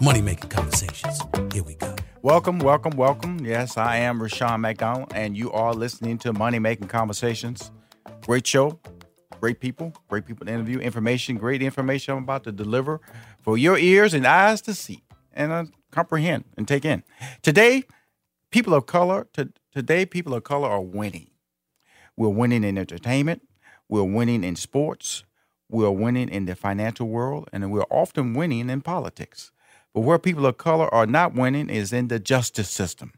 Money Making Conversations. Here we go. Welcome, welcome, welcome. Yes, I am Rushion McDonald, and you are listening to Money Making Conversations. Great show, great people, great people to interview, information, great information I'm about to deliver for your ears and eyes to see and uh, comprehend and take in. Today, people of color, to, today, people of color are winning. We're winning in entertainment, we're winning in sports, we're winning in the financial world, and we're often winning in politics. But where people of color are not winning is in the justice system.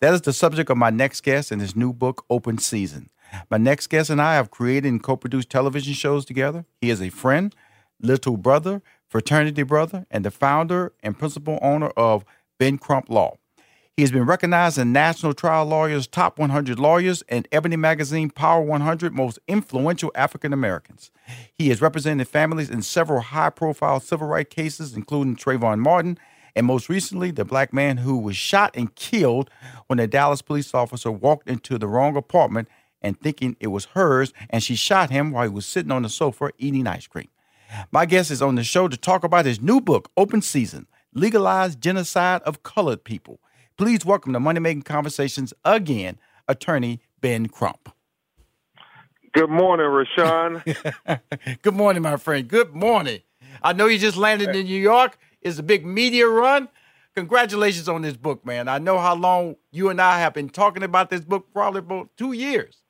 That is the subject of my next guest in his new book, Open Season. My next guest and I have created and co produced television shows together. He is a friend, little brother, fraternity brother, and the founder and principal owner of Ben Crump Law. He has been recognized in National Trial Lawyers Top 100 Lawyers and Ebony Magazine Power 100 Most Influential African Americans. He has represented families in several high profile civil rights cases, including Trayvon Martin, and most recently, the black man who was shot and killed when a Dallas police officer walked into the wrong apartment and thinking it was hers, and she shot him while he was sitting on the sofa eating ice cream. My guest is on the show to talk about his new book, Open Season Legalized Genocide of Colored People. Please welcome to Money Making Conversations again, attorney Ben Crump. Good morning, Rushion. Good morning, my friend. Good morning. I know you just landed in New York. It's a big media run. Congratulations on this book, man. I know how long you and I have been talking about this book, probably about two years.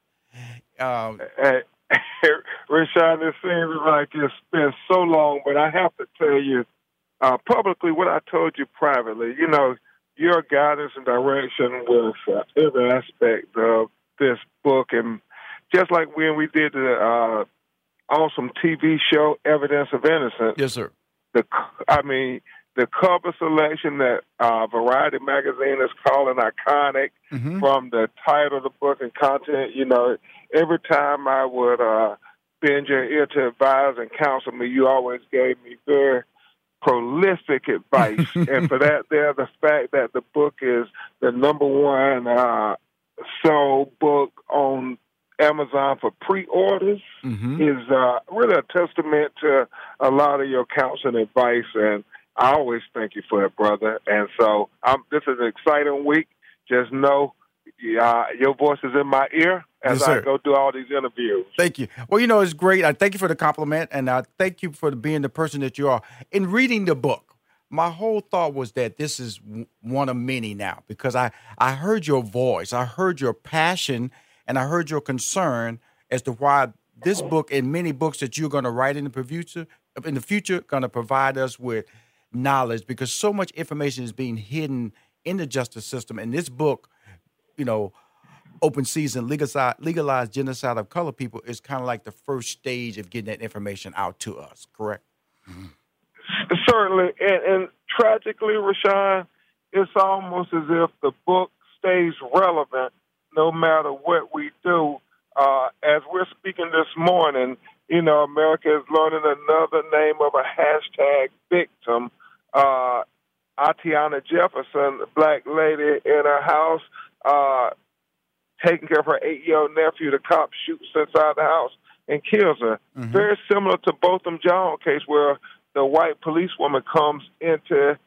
Um, hey, Rushion, it seems like it's been so long, but I have to tell you uh, publicly what I told you privately. You know, your guidance and direction with uh, every aspect of this book. And just like when we did the uh, awesome TV show, Evidence of Innocence. Yes, sir. The, I mean, the cover selection that uh, Variety magazine is calling iconic mm-hmm. from the title of the book and content. You know, every time I would uh, bend your ear to advise and counsel me, you always gave me very prolific advice. and for that, there, the fact that the book is the number one uh, sold book on Amazon for pre-orders mm-hmm. is uh, really a testament to a lot of your counsel and advice. And I always thank you for it, brother. And so um, this is an exciting week. Just know uh, your voice is in my ear as yes, I go do all these interviews. Thank you. Well, you know, it's great. I thank you for the compliment, and I thank you for being the person that you are. In reading the book, my whole thought was that this is one of many now because I, I heard your voice, I heard your passion, and I heard your concern as to why this book and many books that you're going to write in the future, in the future, going to provide us with knowledge because so much information is being hidden in the justice system, and this book, you know open season legalized, legalized genocide of color people is kind of like the first stage of getting that information out to us, correct? Mm-hmm. Certainly. And, and tragically, Rushion, it's almost as if the book stays relevant no matter what we do. Uh, as we're speaking this morning, you know, America is learning another name of a hashtag victim. Uh, Atatiana Jefferson, black lady in her house, uh, taking care of her eight year old nephew. The cop shoots inside the house and kills her. Mm-hmm. Very similar to Botham Jean case where the white policewoman comes into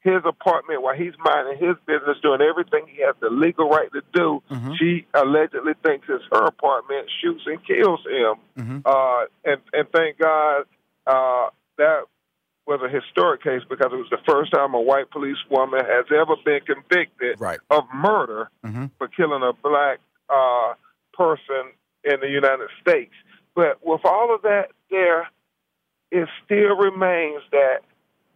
his apartment while he's minding his business, doing everything he has the legal right to do. Mm-hmm. She allegedly thinks it's her apartment, shoots and kills him. Mm-hmm. Uh, and and thank God uh, that was a historic case because it was the first time a white police woman has ever been convicted right. of murder mm-hmm. for killing a black uh, person in the United States. But with all of that there, it still remains that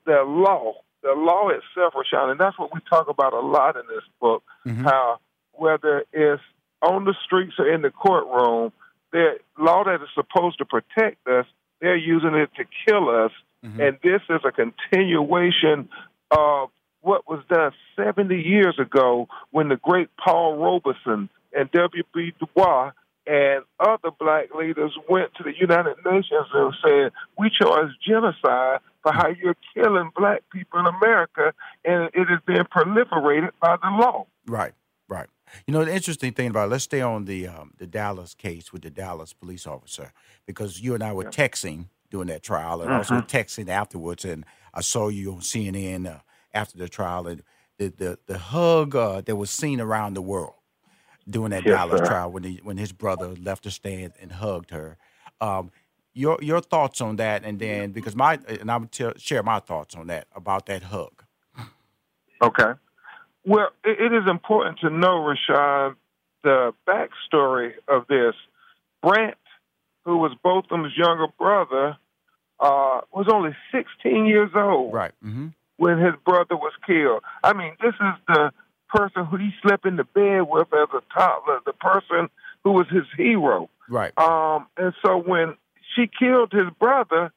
the law, the law itself, Rushion, and that's what we talk about a lot in this book, mm-hmm. how whether it's on the streets or in the courtroom, the law that is supposed to protect us, they're using it to kill us. Mm-hmm. And this is a continuation of what was done 70 years ago when the great Paul Robeson and W.E.B. Du Bois and other black leaders went to the United Nations and said, We charge genocide for how you're killing black people in America, and it is being proliferated by the law. Right, right. You know, the interesting thing about it, let's stay on the um, the Dallas case with the Dallas police officer, because you and I were yeah. texting during that trial and mm-hmm. also texting afterwards, and I saw you on CNN uh, after the trial, and the, the, the hug uh, that was seen around the world during that yes, Dallas sir. trial when he, when his brother left the stand and hugged her. Um, your your thoughts on that, and then because my and I will share my thoughts on that about that hug. Okay. Well, it, it is important to know, Rashad, the backstory of this. Brandt, who was Botham's younger brother, uh, was only 16 years old. Right. Mm-hmm. When his brother was killed. I mean, this is the person who he slept in the bed with as a toddler, the person who was his hero. Right. Um, and so when she killed his brother,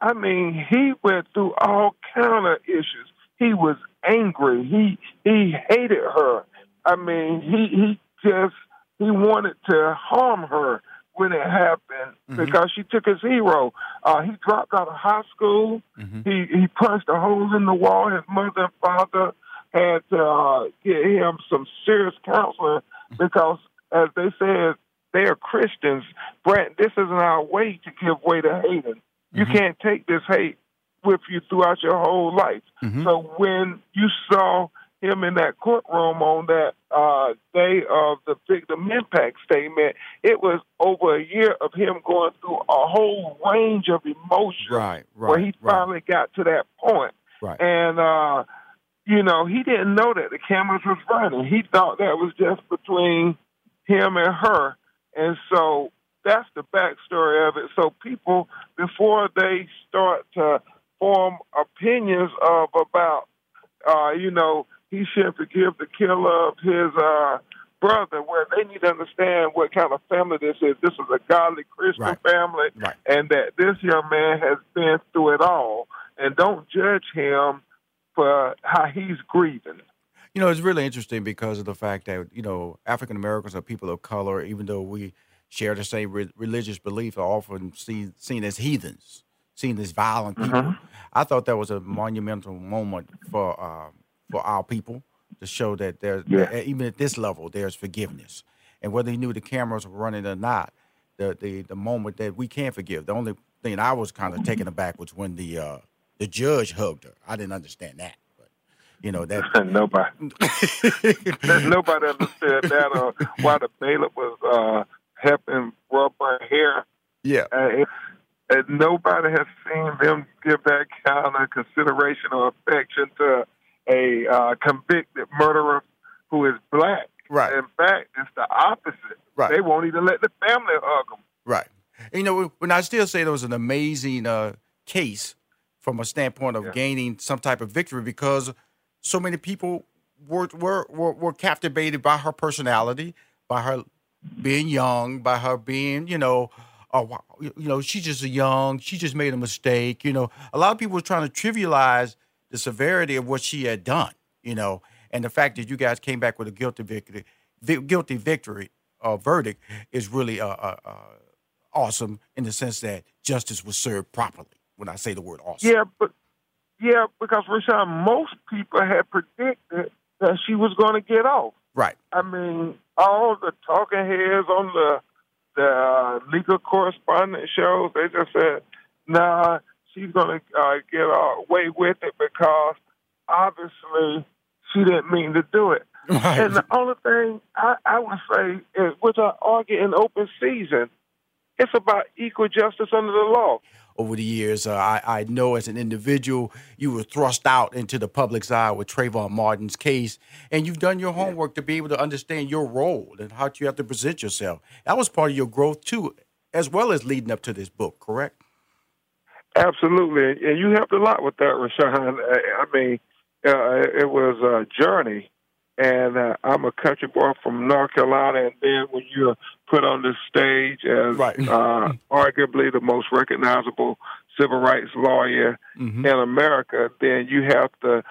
I mean, he went through all kind of issues. He was angry. He he hated her. I mean, he he just he wanted to harm her when it happened mm-hmm. because she took his hero. Uh, he dropped out of high school. Mm-hmm. He he punched a hole in the wall. His mother and father had to uh, get him some serious counseling because, as they said, they are Christians. Brandt, this isn't our way to give way to hating. You mm-hmm. can't take this hate with you throughout your whole life. Mm-hmm. So when you saw him in that courtroom on that uh, day of the victim impact statement, it was over a year of him going through a whole range of emotions. Right, right. Where he finally right. got to that point. Right. And uh, you know, he didn't know that the cameras was running. He thought that was just between him and her. And so that's the backstory of it. So people, before they start to form opinions of about, uh, you know, he should forgive the killer of his uh, brother, where they need to understand what kind of family this is. This is a godly Christian right. family, right. and that this young man has been through it all. And don't judge him for how he's grieving. You know, it's really interesting because of the fact that you know African Americans are people of color, even though we share the same re- religious belief, are often seen seen as heathens, seen as violent people. Mm-hmm. I thought that was a monumental moment for uh, for our people to show that there's yeah. that even at this level there's forgiveness, and whether he knew the cameras were running or not, the the the moment that we can forgive. The only thing I was kind of taken aback was when the uh, the judge hugged her. I didn't understand that. But you know that nobody nobody understood that or why the bailiff was uh, helping rub her hair. Yeah. Uh, and nobody has seen them give that kind of consideration or affection to a uh, convicted murderer who is black. Right. In fact, it's the opposite. Right. They won't even let the family hug them. Right. And, you know, when I still say there was an amazing uh, case from a standpoint of yeah. gaining some type of victory because so many people were, were were were captivated by her personality, by her being young, by her being, you know, you know, she's just a young, she just made a mistake. You know, a lot of people were trying to trivialize the severity of what she had done. you know, and the fact that you guys came back with a guilty victory, guilty victory uh, verdict is really uh, uh, uh, awesome in the sense that justice was served properly. When I say the word awesome, yeah, but yeah, because Rushion, most people had predicted that she was going to get off. Right. I mean, all the talking heads on the the uh, legal correspondent shows, they just said, "Nah, she's going to uh, get away with it because obviously she didn't mean to do it." Right. And the only thing I, I would say is, which I argue in open season, it's about equal justice under the law. Over the years, uh, I, I know as an individual, you were thrust out into the public's eye with Trayvon Martin's case, and you've done your homework to be able to understand your role and how you have to present yourself. That was part of your growth too, as well as leading up to this book. Correct? Absolutely, and you helped a lot with that, Rushion. I mean, uh, it was a journey and uh, I'm a country boy from North Carolina. And then when you're put on the stage as right. uh, arguably the most recognizable civil rights lawyer mm-hmm. in America, then you have to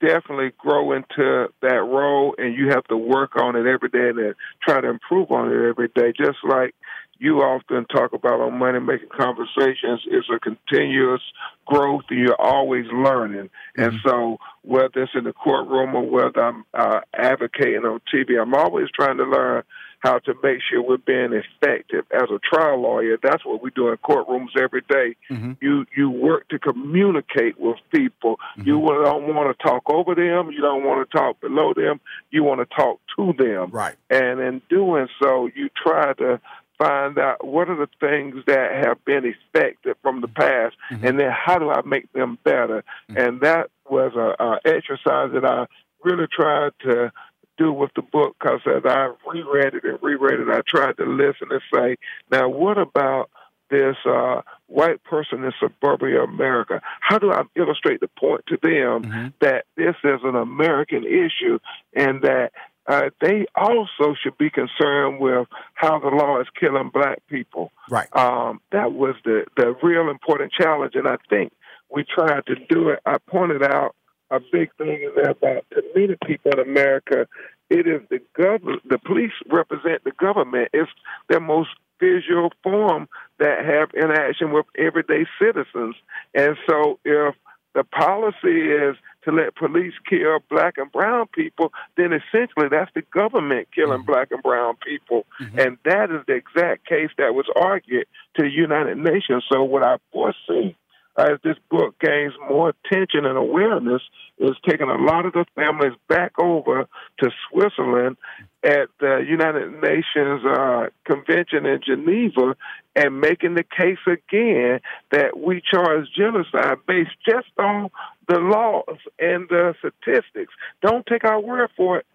definitely grow into that role, and you have to work on it every day and try to improve on it every day. Just like you often talk about on money making conversations it's a continuous growth and you're always learning. Mm-hmm. And so whether it's in the courtroom or whether I'm uh, advocating on TV, I'm always trying to learn how to make sure we're being effective as a trial lawyer. That's what we do in courtrooms every day. Mm-hmm. You you work to communicate with people. Mm-hmm. You don't want to talk over them. You don't want to talk below them. You want to talk to them. Right. And in doing so, you try to find out what are the things that have been effective from the past, mm-hmm. and then how do I make them better? Mm-hmm. And that was a, a exercise that I really tried to do with the book because as I reread it and reread it, I tried to listen and say, now what about this uh, white person in suburbia America? How do I illustrate the point to them mm-hmm. that this is an American issue and that uh, they also should be concerned with how the law is killing black people. Right. Um, that was the, the real important challenge, and I think we tried to do it. I pointed out a big thing in there about to many people in America, it is the government, the police represent the government. It's their most visual form that have interaction with everyday citizens. And so if the policy is to let police kill black and brown people, then essentially that's the government killing mm-hmm. black and brown people. Mm-hmm. And that is the exact case that was argued to the United Nations. So what I foresee as this book gains more attention and awareness, is taking a lot of the families back over to Switzerland at the United Nations uh, convention in Geneva and making the case again that we charge genocide based just on the laws and the statistics. Don't take our word for it.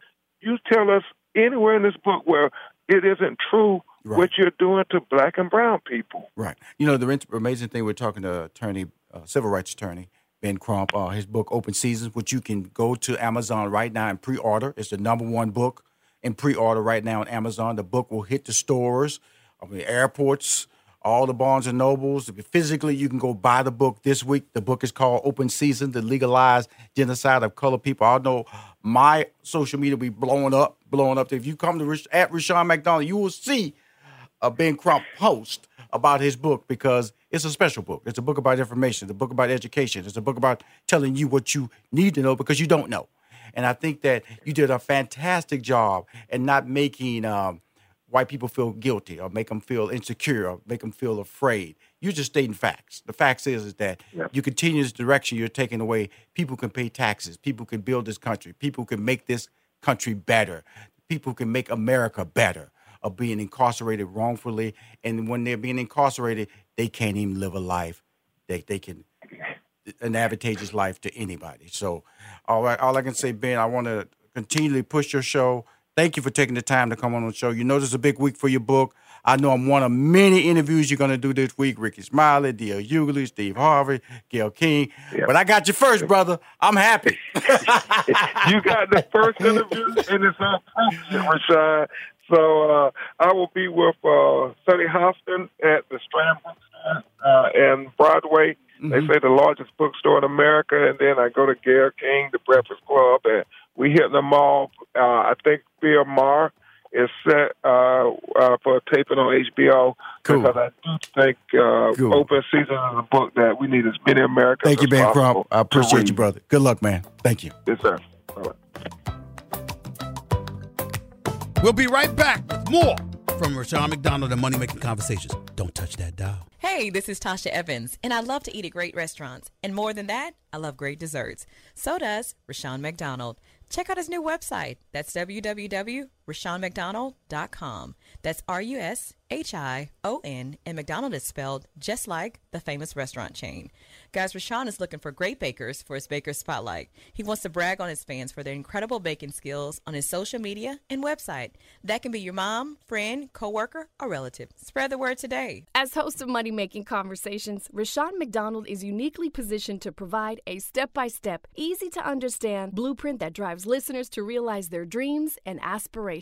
You tell us anywhere in this book where it isn't true right. what you're doing to black and brown people. Right. You know, the amazing thing we're talking to attorney, uh, civil rights attorney Ben Crump, uh, his book Open Seasons, which you can go to Amazon right now and pre-order. It's the number one book in pre-order right now on Amazon. The book will hit the stores, I mean, airports, all the Barnes and Nobles. Physically, you can go buy the book this week. The book is called Open Season: The Legalized Genocide of Colored People. I know my social media will be blowing up, blowing up. If you come to Rich, at Rushion McDonald, you will see a Ben Crump post about his book because it's a special book. It's a book about information. It's a book about education. It's a book about telling you what you need to know because you don't know. And I think that you did a fantastic job in not making um, white people feel guilty or make them feel insecure or make them feel afraid. You're just stating facts. The facts is, is that yeah. you continue this direction you're taking away. People can pay taxes. People can build this country. People can make this country better. People can make America better of being incarcerated wrongfully. And when they're being incarcerated, they can't even live a life that they can an advantageous life to anybody. So, all right, all I can say, Ben, I want to continually push your show. Thank you for taking the time to come on the show. You know this is a big week for your book. I know I'm one of many interviews you're going to do this week. Rickey Smiley, D.L. Hughley, Steve Harvey, Gayle King. Yep. But I got you first, brother. I'm happy. you got the first interview, and it's unprecedented, Rashad. So uh, I will be with uh, Sunny Hostin at the Strand Bookstore uh, and Broadway. Mm-hmm. They say the largest bookstore in America, and then I go to Gayle King, the Breakfast Club, and we hit them all. Uh, I think Bill Maher is set uh, uh, for taping on HBO Cool. because I do think uh, Cool. Open Season is a book that we need as many Americans. Thank you, Ben Crump. I appreciate you, brother. Good luck, man. Thank you. Yes, sir. All right. We'll be right back with more from Rushion McDonald and Money Making Conversations. Don't touch that dial. Hey, this is Tasha Evans, and I love to eat at great restaurants. And more than that, I love great desserts. So does Rushion McDonald. Check out his new website. That's www.rushionmcdonald.com. That's R U S H I O N, and McDonald is spelled just like the famous restaurant chain. Guys, Rushion is looking for great bakers for his Baker Spotlight. He wants to brag on his fans for their incredible baking skills on his social media and website. That can be your mom, friend, coworker, or relative. Spread the word today. As host of Money Making Conversations, Rushion McDonald is uniquely positioned to provide a step by step, easy to understand blueprint that drives listeners to realize their dreams and aspirations.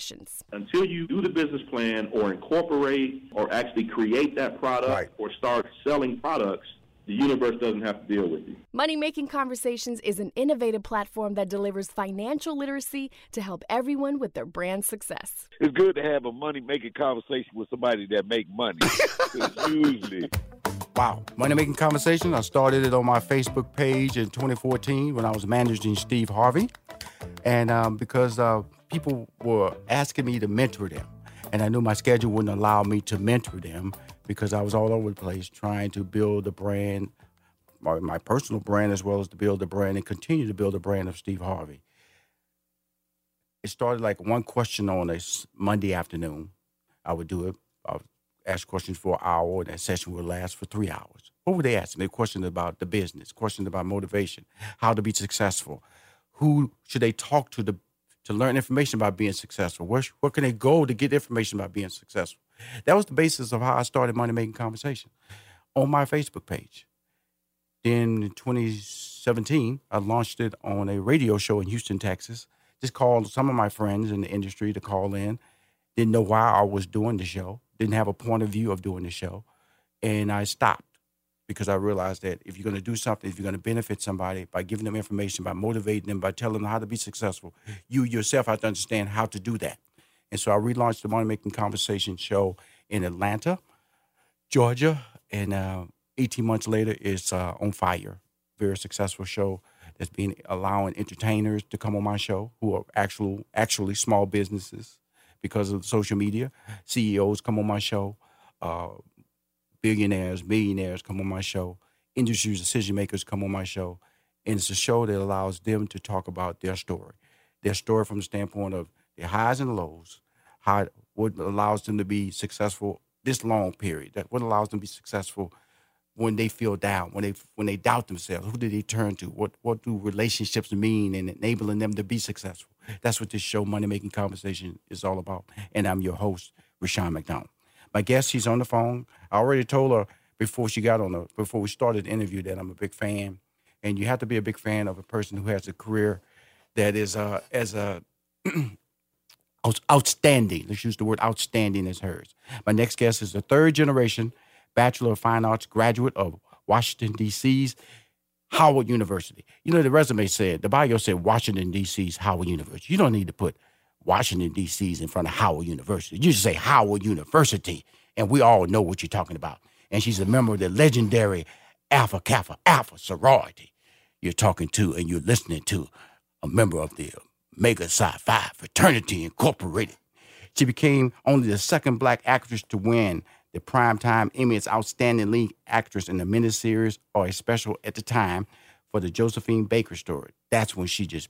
Until you do the business plan or incorporate or actually create that product Right. or start selling products, the universe doesn't have to deal with you. Money Making Conversations is an innovative platform that delivers financial literacy to help everyone with their brand success. it's good to have a money making conversation with somebody that make money. usually, Wow. Money Making Conversation. I started it on my Facebook page in 2014 when I was managing Steve Harvey. And um, because uh, people were asking me to mentor them, and I knew my schedule wouldn't allow me to mentor them because I was all over the place trying to build the brand, my, my personal brand, as well as to build the brand and continue to build the brand of Steve Harvey. It started like one question on a Monday afternoon. I would do it. I would ask questions for an hour, and that session would last for three hours. What were they asking? They questioned about the business, questioned about motivation, how to be successful, who should they talk to to, to learn information about being successful, where, where can they go to get information about being successful. That was the basis of how I started Money Making Conversation on my Facebook page. Then in 2017, I launched it on a radio show in Houston, Texas. Just called some of my friends in the industry to call in. Didn't know why I was doing the show. Didn't have a point of view of doing the show. And I stopped because I realized that if you're going to do something, if you're going to benefit somebody by giving them information, by motivating them, by telling them how to be successful, you yourself have to understand how to do that. And so I relaunched the Money Making Conversation show in Atlanta, Georgia, and uh, 18 months later, it's uh, on fire. Very successful show that's been allowing entertainers to come on my show who are actual, actually small businesses because of social media. CEOs come on my show. Uh, billionaires, millionaires come on my show. Industry decision makers come on my show. And it's a show that allows them to talk about their story, their story from the standpoint of their highs and lows, how what allows them to be successful this long period, that what allows them to be successful when they feel down, when they when they doubt themselves, who do they turn to? What what do relationships mean in enabling them to be successful? That's what this show, Money Making Conversation, is all about. And I'm your host, Rushion McDonald. My guest, she's on the phone. I already told her before she got on the before we started the interview that I'm a big fan. And you have to be a big fan of a person who has a career that is uh, as a outstanding. Let's use the word outstanding as hers. My next guest is a third generation Bachelor of Fine Arts graduate of Washington, D.C.'s Howard University. You know, the resume said, the bio said Washington, D.C.'s Howard University. You don't need to put Washington, D.C.'s in front of Howard University. You just say Howard University, and we all know what you're talking about. And she's a member of the legendary Alpha Kappa Alpha sorority. You're talking to and you're listening to a member of the Omega Psi Phi Fraternity Incorporated. She became only the second black actress to win the Primetime Emmy's Outstanding Lead Actress in a miniseries or a special at the time for the Josephine Baker story. That's when she just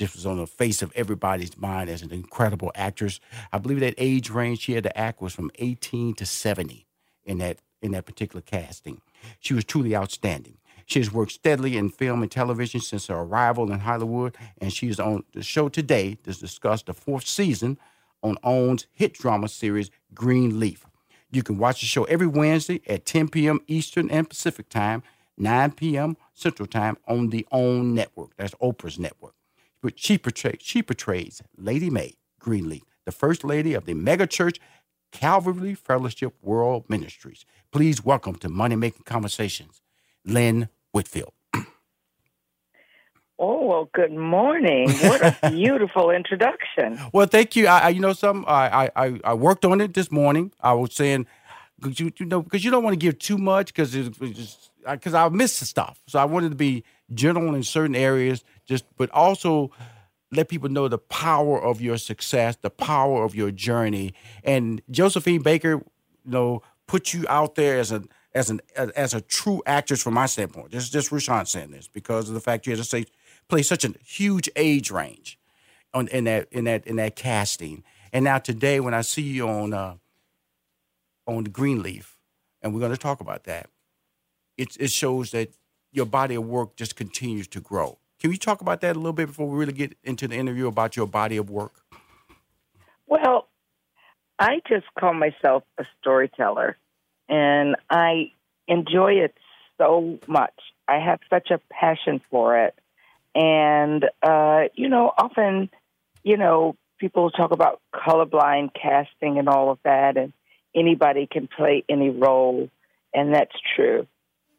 just was on the face of everybody's mind as an incredible actress. I believe that age range she had to act was from 18 to 70 in that in that particular casting. She was truly outstanding. She has worked steadily in film and television since her arrival in Hollywood, and she is on the show today to discuss the fourth season on OWN's hit drama series Greenleaf. You can watch the show every Wednesday at 10 p.m. Eastern and Pacific Time, 9 p.m. Central Time on the OWN network. That's Oprah's network. But she portrays, she portrays Lady Mae Greenleaf, the first lady of the mega church Calvary Fellowship World Ministries. Please welcome to Money Making Conversations, Lynn Whitfield. Oh, well, good morning. What a beautiful introduction. Well, thank you. I, I you know, some I, I I worked on it this morning. I was saying, you, you know, because you don't want to give too much because because I miss the stuff. So I wanted to be general in certain areas, just but also let people know the power of your success, the power of your journey. And Josephine Baker, you know, put you out there as a as an as a true actress from my standpoint. This is just Rushion saying this because of the fact you had to say play such a huge age range on in that in that in that casting. And now today, when I see you on uh, on the Greenleaf, and we're going to talk about that, it it shows that your body of work just continues to grow. Can you talk about that a little bit before we really get into the interview about your body of work? Well, I just call myself a storyteller, and I enjoy it so much. I have such a passion for it. And, uh, you know, often, you know, people talk about colorblind casting and all of that, and anybody can play any role, and that's true.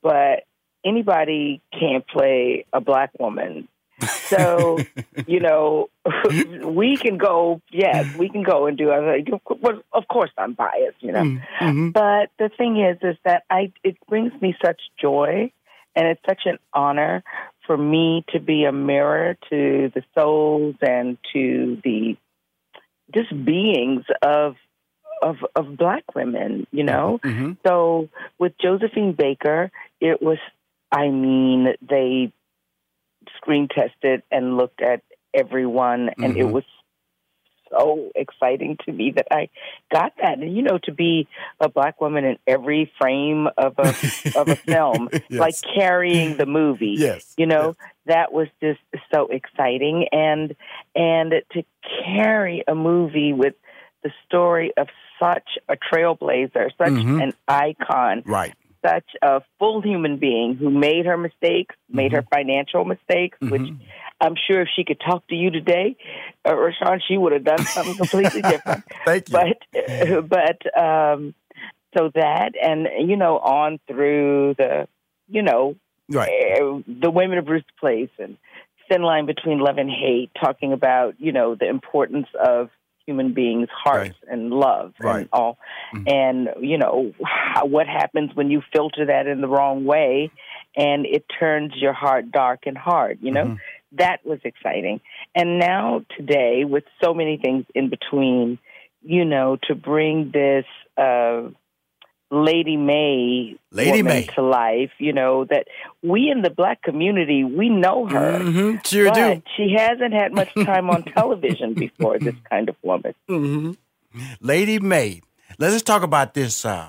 But anybody can't play a black woman. So, you know, we can go, yes, we can go and do other. well, Of course, I'm biased, you know. Mm-hmm. But the thing is, is that I it brings me such joy, and it's such an honor for me to be a mirror to the souls and to the just beings of of of black women, you know. Mhm. So with Josephine Baker, it was I mean, they screen tested and looked at everyone and it Mhm. was so exciting to me that I got that. And you know, to be a black woman in every frame of a of a film, Yes. like carrying the movie. Yes. You know, that was just so exciting and and to carry a movie with the story of such a trailblazer, such Mhm. an icon, Right. Such a full human being who made her mistakes, made her financial mistakes, which Mhm. I'm sure if she could talk to you today, uh, Rushion, she would have done something completely different. Thank you. But but um, so that and you know on through the you know Right. uh, the women of Brewster Place and thin line between love and hate, talking about you know the importance of human beings' hearts and love Right. and all, and you know how, what happens when you filter that in the wrong way, and it turns your heart dark and hard. You know that was exciting, and now today with so many things in between, you know, to bring this. Uh, Lady Mae Lady woman May. to life, you know, that we in the black community, we know her. Mhm. Sure but do. She hasn't had much time on television before, this kind of woman. hmm Lady Mae. Let's talk about this. Uh,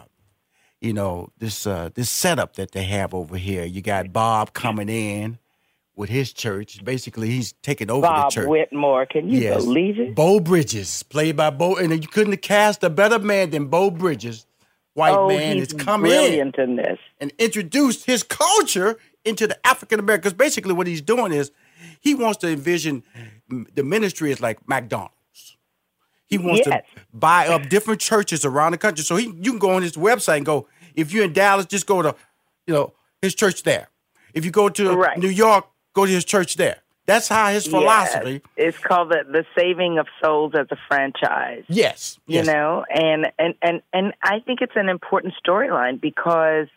you know this uh, this setup that they have over here. You got Bob coming in with his church. Basically, he's taking over Bob the church. Bob Whitmore, can you Yes. believe it? Beau Bridges, played by Beau, and you couldn't have cast a better man than Beau Bridges. White oh, man has come in in this. and introduced his culture into the African American. Because basically, what he's doing is he wants to envision the ministry as like McDonald's. He wants Yes. to buy up different churches around the country. So he, you can go on his website and go. If you're in Dallas, just go to, you know, his church there. If you go to Right. New York, go to his church there. That's how his philosophy. Yes. It's called the, the saving of souls as a franchise. Yes, you know and and and and i think it's an important storyline because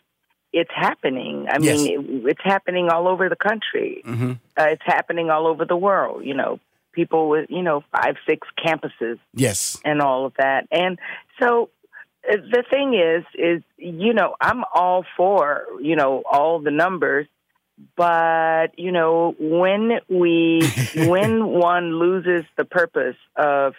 it's happening i Yes. mean it, it's happening all over the country hmm uh, it's happening all over the world you know people with you know five six campuses Yes. and all of that and so uh, the thing is is you know i'm all for you know all the numbers but you know when we when one loses the purpose of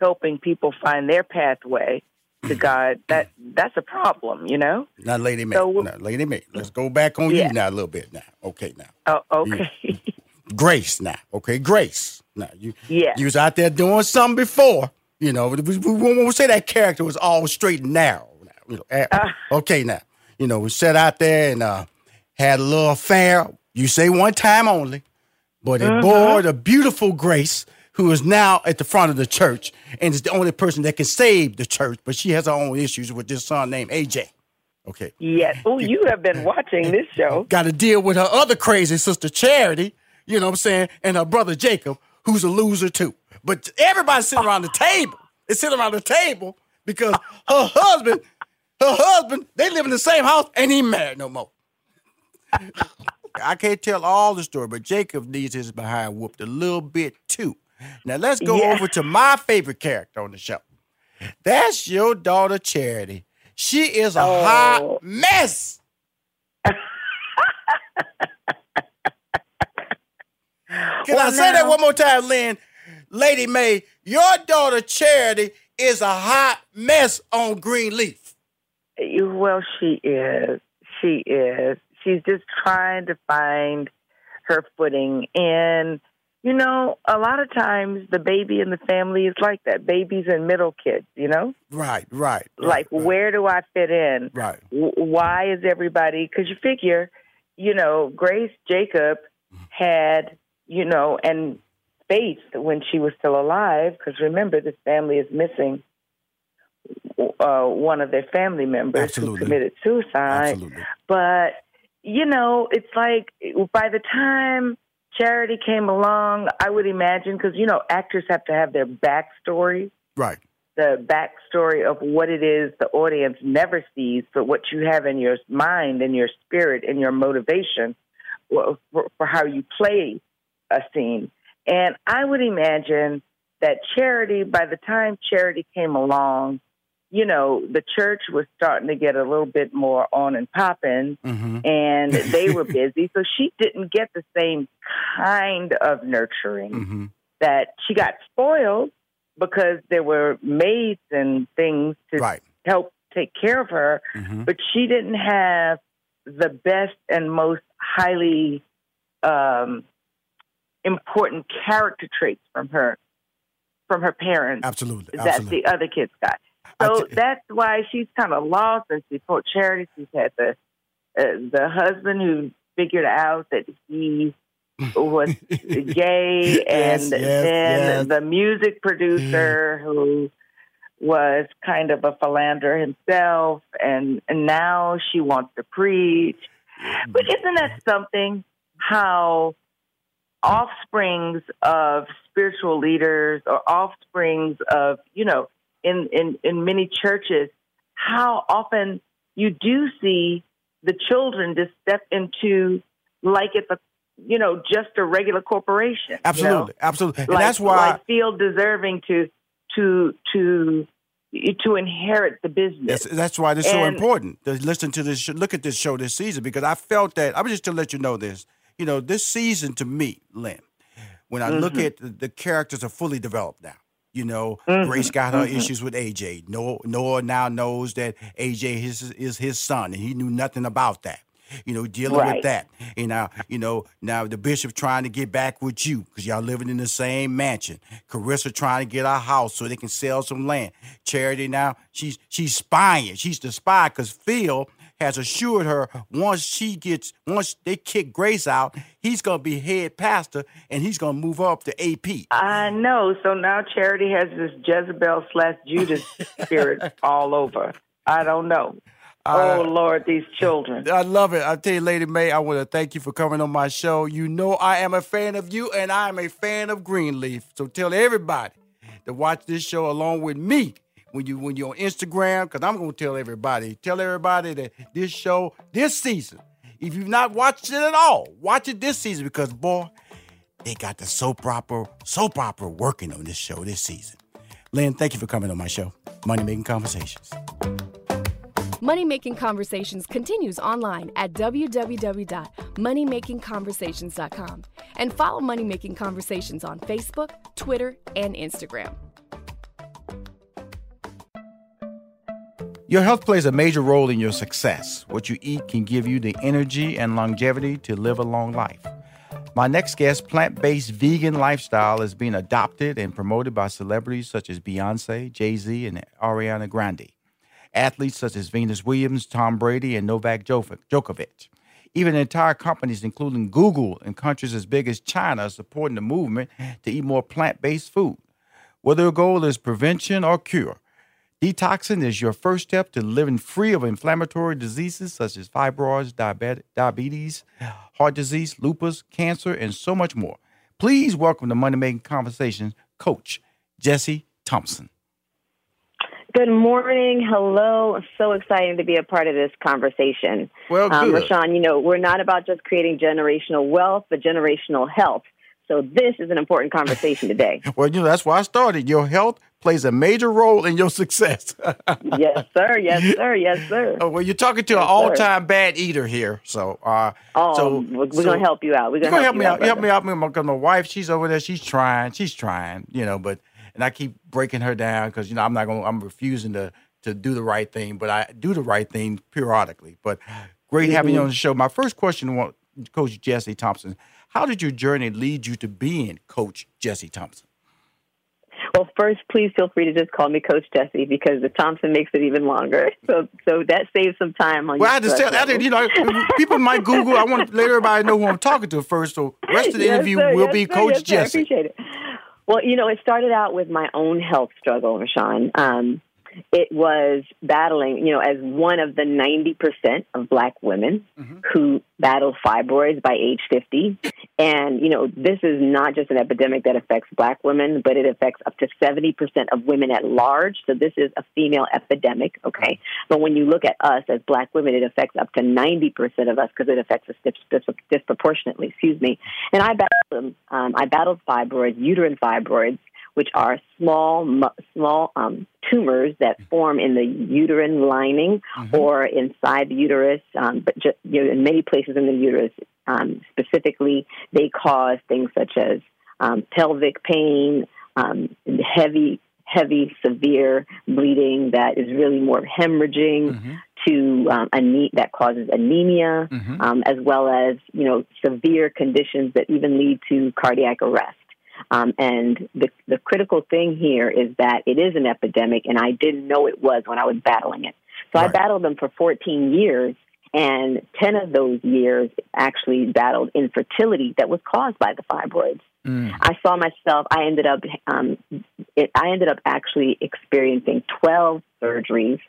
helping people find their pathway to God, that that's a problem, you know. Now, Lady Mae. So- now, Lady Mae. Let's go back on Yeah. you now a little bit now. Okay, now. Oh, okay. Grace now. Okay, Grace. Now you Yeah. you was out there doing something before. You know, we, we, we won't say that character was all straight and narrow. Now, you know, Uh. okay, now you know we sat out there and uh, had a little affair. You say one time only, but it Uh-huh. bore the beautiful Grace, who is now at the front of the church and is the only person that can save the church. But she has her own issues with this son named AJ. Okay, yes. Oh, you have been watching this show. got to deal with her other crazy sister Charity. You know what I'm saying? And her brother Jacob, who's a loser too. But everybody's sitting around the table. They sit around the table because her husband, her husband, they live in the same house and he married no more. I can't tell all the story, but Jacob needs his behind whooped a little bit too. Now let's go Yeah. over to my favorite character on the show. That's your daughter Charity. She is a Oh. hot mess. Can I Well, say that one more time, Lynn? Lady Mae, your daughter Charity is a hot mess on Greenleaf. Well, she is. She is. She's just trying to find her footing. And, you know, a lot of times the baby in the family is like that babies and middle kids, you know? Right, right. Like, where do I fit in? Right. Why is everybody? Because you figure, you know, Grace Jacob had, you know, and Faith when she was still alive. Because remember, this family is missing uh, one of their family members Absolutely. who committed suicide. Absolutely. But you know, it's like by the time Charity came along, I would imagine because you know actors have to have their backstory Right. the backstory of what it is the audience never sees, but what you have in your mind and your spirit and your motivation for, for, for how you play a scene. And I would imagine that Charity, by the time Charity came along, you know, the church was starting to get a little bit more on and popping, Mm-hmm. and they were busy. So she didn't get the same kind of nurturing Mm-hmm. that she got spoiled because there were maids and things to Right. help take care of her, Mhm. but she didn't have the best and most highly um, important character traits from her from her parents Absolutely. that Absolutely. the other kids got. So t- that's why she's kind of lost, and she told Charity she's had the uh, the husband who figured out that he was gay, Yes, and yes, then yes. the music producer who was kind of a philanderer himself, and, and now she wants to preach. But isn't that something? How offsprings of spiritual leaders or offsprings of you know in in in many churches how often you do see the children just step into like it's a you know just a regular corporation you know? Absolutely. Absolutely. And like, that's why like feel deserving to to to to inherit the business That's, that's why it's so important to listen to this, look at this show this season because I felt that. I'm just to let you know this. You know, this season to me, Lynn, when I look Mhm. at the, the characters are fully developed now. You know, Mhm, Grace got her mhm. issues with AJ. Noah, Noah now knows that AJ is, is his son, and he knew nothing about that. You know, dealing Right. with that. And now, you know, now the bishop trying to get back with you because y'all living in the same mansion. Kerissa trying to get our house so they can sell some land. Charity now, she's she's spying. She's the spy because Phil has assured her once she gets once they kick Grace out, he's gonna be head pastor and he's gonna move up to AP. I know. So now Charity has this Jezebel slash Judas spirit all over. I don't know. Uh, oh Lord, these children. I love it. I tell you, Lady Mae, I want to thank you for coming on my show. You know I am a fan of you, and I am a fan of Greenleaf. So tell everybody to watch this show along with me when you when you're on Instagram, because I'm gonna tell everybody. Tell everybody that this show this season, if you've not watched it at all, watch it this season because boy, they got the soap opera soap opera working on this show this season. Lynn, thank you for coming on my show, Money Making Conversations. Money Making Conversations continues online at www.moneymakingconversations.com and follow Money Making Conversations on Facebook, Twitter, and Instagram. Your health plays a major role in your success. What you eat can give you the energy and longevity to live a long life. My next guest, plant based vegan lifestyle, is being adopted and promoted by celebrities such as Beyonce, Jay Z, and Ariana Grande. Athletes such as Venus Williams, Tom Brady, and Novak Djokovic. Even entire companies, including Google and countries as big as China, are supporting the movement to eat more plant based food. Whether the goal is prevention or cure, Detoxing is your first step to living free of inflammatory diseases such as fibroids, diabetes, diabetes, heart disease, lupus, cancer, and so much more. Please welcome to Money Making Conversations, Coach Jesse Thompson. Good morning. Hello. So exciting to be a part of this conversation. Well, um. Rushion, you know, we're not about just creating generational wealth, but generational health. So this is an important conversation today. well, you know, that's why I started. Your health plays a major role in your success. yes, sir. Yes, sir. Yes, sir. Oh, well, you're talking to Yes, an all-time bad eater here. So, uh, Oh, so we're, so- gonna help you out. We're gonna gonna help you me out. Help me out because my wife, she's over there. She's trying. She's trying. You know, but and I keep breaking her down because you know I'm not going. to I'm refusing to to do the right thing, but I do the right thing periodically. But great having you Mhm. on the show. My first question, Coach Jesse Thompson, how did your journey lead you to being Coach Jesse Thompson? Well, first, please feel free to just call me Coach Jesse because the Thompson makes it even longer. So, so that saves some time on Well, your I to tell, I did, you know, people might Google. I want to let everybody know who I'm talking to first. So, rest of the Yes, interview sir. will Yes, be sir. Coach Yes, sir. I Jesse. appreciate it. Well, you know, it started out with my own health struggle, Rushion. Um, it was battling, you know, as one of the 90% of black women who battle fibroids by age 50. And, you know, this is not just an epidemic that affects black women, but it affects up to 70% of women at large. So this is a female epidemic, okay? But when you look at us as black women, it affects up to 90% of us because it affects us dis- dis- disproportionately, excuse me. And I battled. Um, I battled fibroids, uterine fibroids, which are small, small um, tumors that form in the uterine lining or inside the uterus, um, but ju- you know, in many places in the uterus. Um, specifically, they cause things such as um, pelvic pain, um, heavy, heavy, severe bleeding that is really more hemorrhaging to um, ane- that causes anemia, um, as well as you know severe conditions that even lead to cardiac arrest. Um, and the the critical thing here is that it is an epidemic, and I didn't know it was when I was battling it. So I battled them for 14 years, and 10 of those years actually battled infertility that was caused by the fibroids. I saw myself. I ended up. Um, it, I ended up actually experiencing twelve surgeries.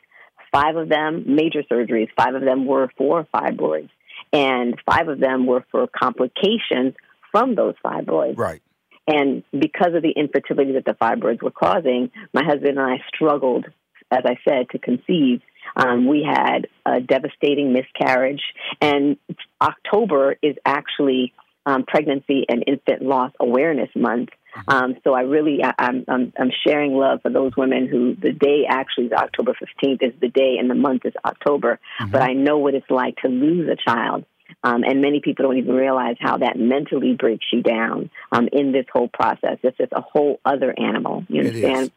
Five of them major surgeries. Five of them were for fibroids, and five of them were for complications from those fibroids. Right. And because of the infertility that the fibroids were causing, my husband and I struggled, as I said, to conceive. Um, we had a devastating miscarriage, and October is actually um, Pregnancy and Infant Loss Awareness Month. Um, so I really, I, I'm, I'm, I'm sharing love for those women who the day actually is October 15th is the day, and the month is October. But I know what it's like to lose a child. Um, and many people don't even realize how that mentally breaks you down um, in this whole process. It's just a whole other animal. You understand?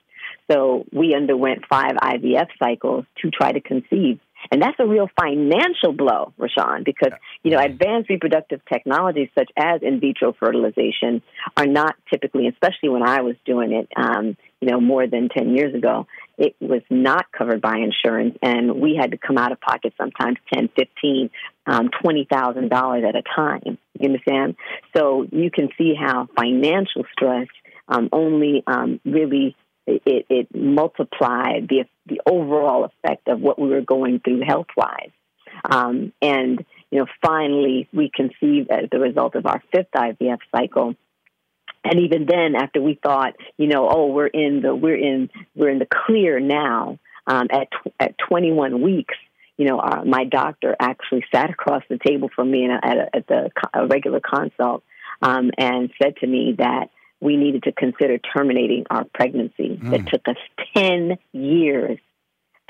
So we underwent five IVF cycles to try to conceive. And that's a real financial blow, Rushion, because, you know, advanced reproductive technologies such as in vitro fertilization are not typically, especially when I was doing it, um, you know, more than 10 years ago, it was not covered by insurance. And we had to come out of pocket sometimes 10, 15, um, $20,000 at a time. You understand? So you can see how financial stress um, only um, really it, it multiplied the the overall effect of what we were going through health wise. Um, and you know, finally, we conceived as the result of our fifth IVF cycle. And even then, after we thought, you know, oh, we're in the we're in we're in the clear now. Um, at tw- at 21 weeks, you know, our, my doctor actually sat across the table from me a, at, a, at the co- a regular consult um, and said to me that we needed to consider terminating our pregnancy. It took us 10 years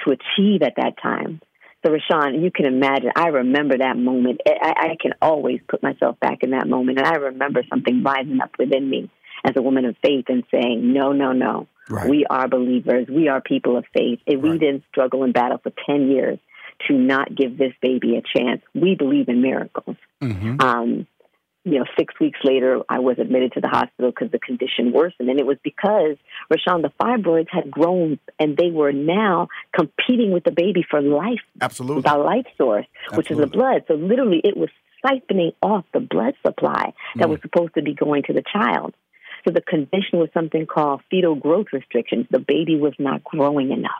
to achieve at that time. So, Rushion, you can imagine, I remember that moment. I, I can always put myself back in that moment. And I remember something rising up within me as a woman of faith and saying, no, no, no. Right. We are believers. We are people of faith. If we didn't struggle and battle for 10 years to not give this baby a chance, we believe in miracles. Um, you know, six weeks later, I was admitted to the hospital because the condition worsened. And it was because, Rushion, the fibroids had grown and they were now competing with the baby for life, Absolutely. our life source, which is the blood. So literally, it was siphoning off the blood supply that was mm. supposed to be going to the child. So the condition was something called fetal growth restrictions. The baby was not growing enough.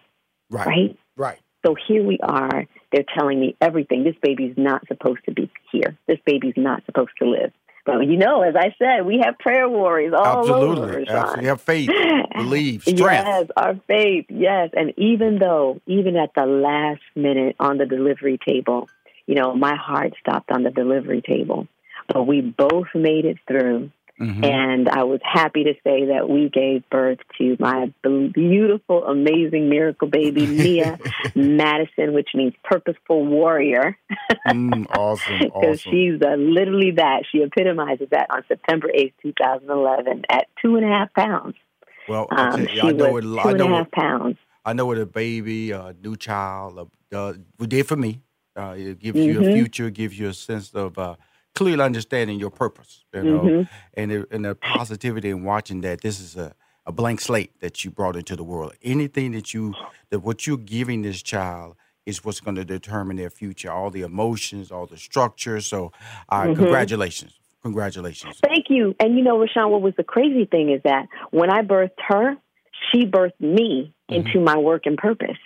Right. right? Right. So here we are. They're telling me everything. This baby's not supposed to be here. This baby's not supposed to live. But you know, as I said, we have prayer warriors all over. Absolutely. Rushion. Absolutely. Have faith, believe, strength. Yes, our faith. Yes, and even though, even at the last minute on the delivery table, you know, my heart stopped on the delivery table, but we both made it through. Mhm. And I was happy to say that we gave birth to my beautiful, amazing miracle baby, Mia Madison, which means purposeful warrior. Mm, awesome. Because Awesome. she's uh, literally that. She epitomizes that on September 8th, 2011, at two and a half pounds. Well, I, Um, she I know was what two I and know a half pounds. I know what a baby, a new child, uh, uh, did for me. Uh, it gives you a Mhm. future, gives you a sense of uh, clearly understanding your purpose, you know, Mhm. and the, and the positivity in watching that. This is a, a blank slate that you brought into the world. Anything that you that what you're giving this child is what's going to determine their future. All the emotions, all the structure. So, uh, Mhm. congratulations, congratulations. Thank you. And you know, Rushion, what was the crazy thing is that when I birthed her, she birthed me into my work and purpose.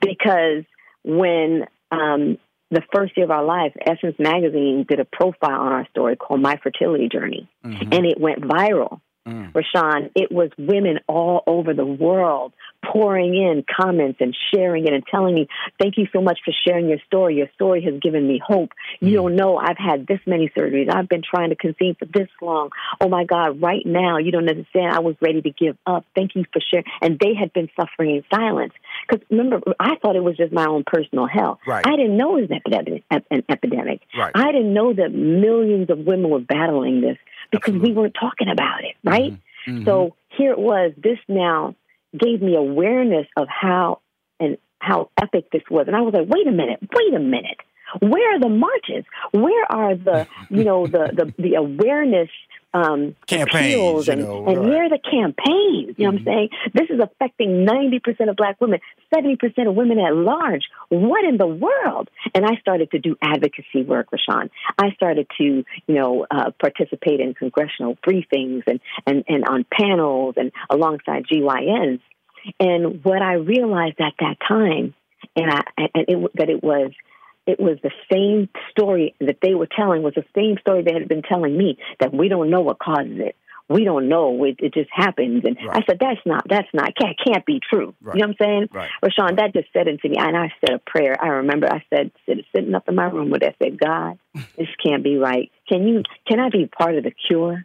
Because when um, the first year of our life, Essence Magazine did a profile on our story called My Fertility Journey, Mm-hmm. and it went viral. Mm. Rushion, it was women all over the world pouring in comments and sharing it and telling me, Thank you so much for sharing your story. Your story has given me hope. You don't know, I've had this many surgeries. I've been trying to conceive for this long. Oh my God, right now, you don't understand. I was ready to give up. Thank you for sharing. And they had been suffering in silence. Because remember, I thought it was just my own personal hell. Right. I didn't know it was an epidemic. An epidemic. Right. I didn't know that millions of women were battling this because we weren't talking about it, right? Mm-hmm. So here it was. This now gave me awareness of how and how epic this was, and I was like, wait a minute, wait a minute. Where are the marches? Where are the you know the the, the awareness um, Campaigns, appeals you and, know, and right. where are the campaigns? You know what I'm saying? This is affecting ninety percent of Black women, seventy percent of women at large. What in the world? And I started to do advocacy work, Rushion. I started to you know uh, participate in congressional briefings and and and on panels and alongside GYNs. And what I realized at that time, and I and it that it was it was the same story that they were telling was the same story they had been telling me that we don't know what causes it. We don't know. It, it just happens. And I said, that's not, that's not, can't, can't be true. Right. You know what I'm saying? Right. Rushion, that just said into me. And I said a prayer. I remember I said, sit, sitting up in my room with it, I said, God, this can't be right. Can you, can I be part of the cure?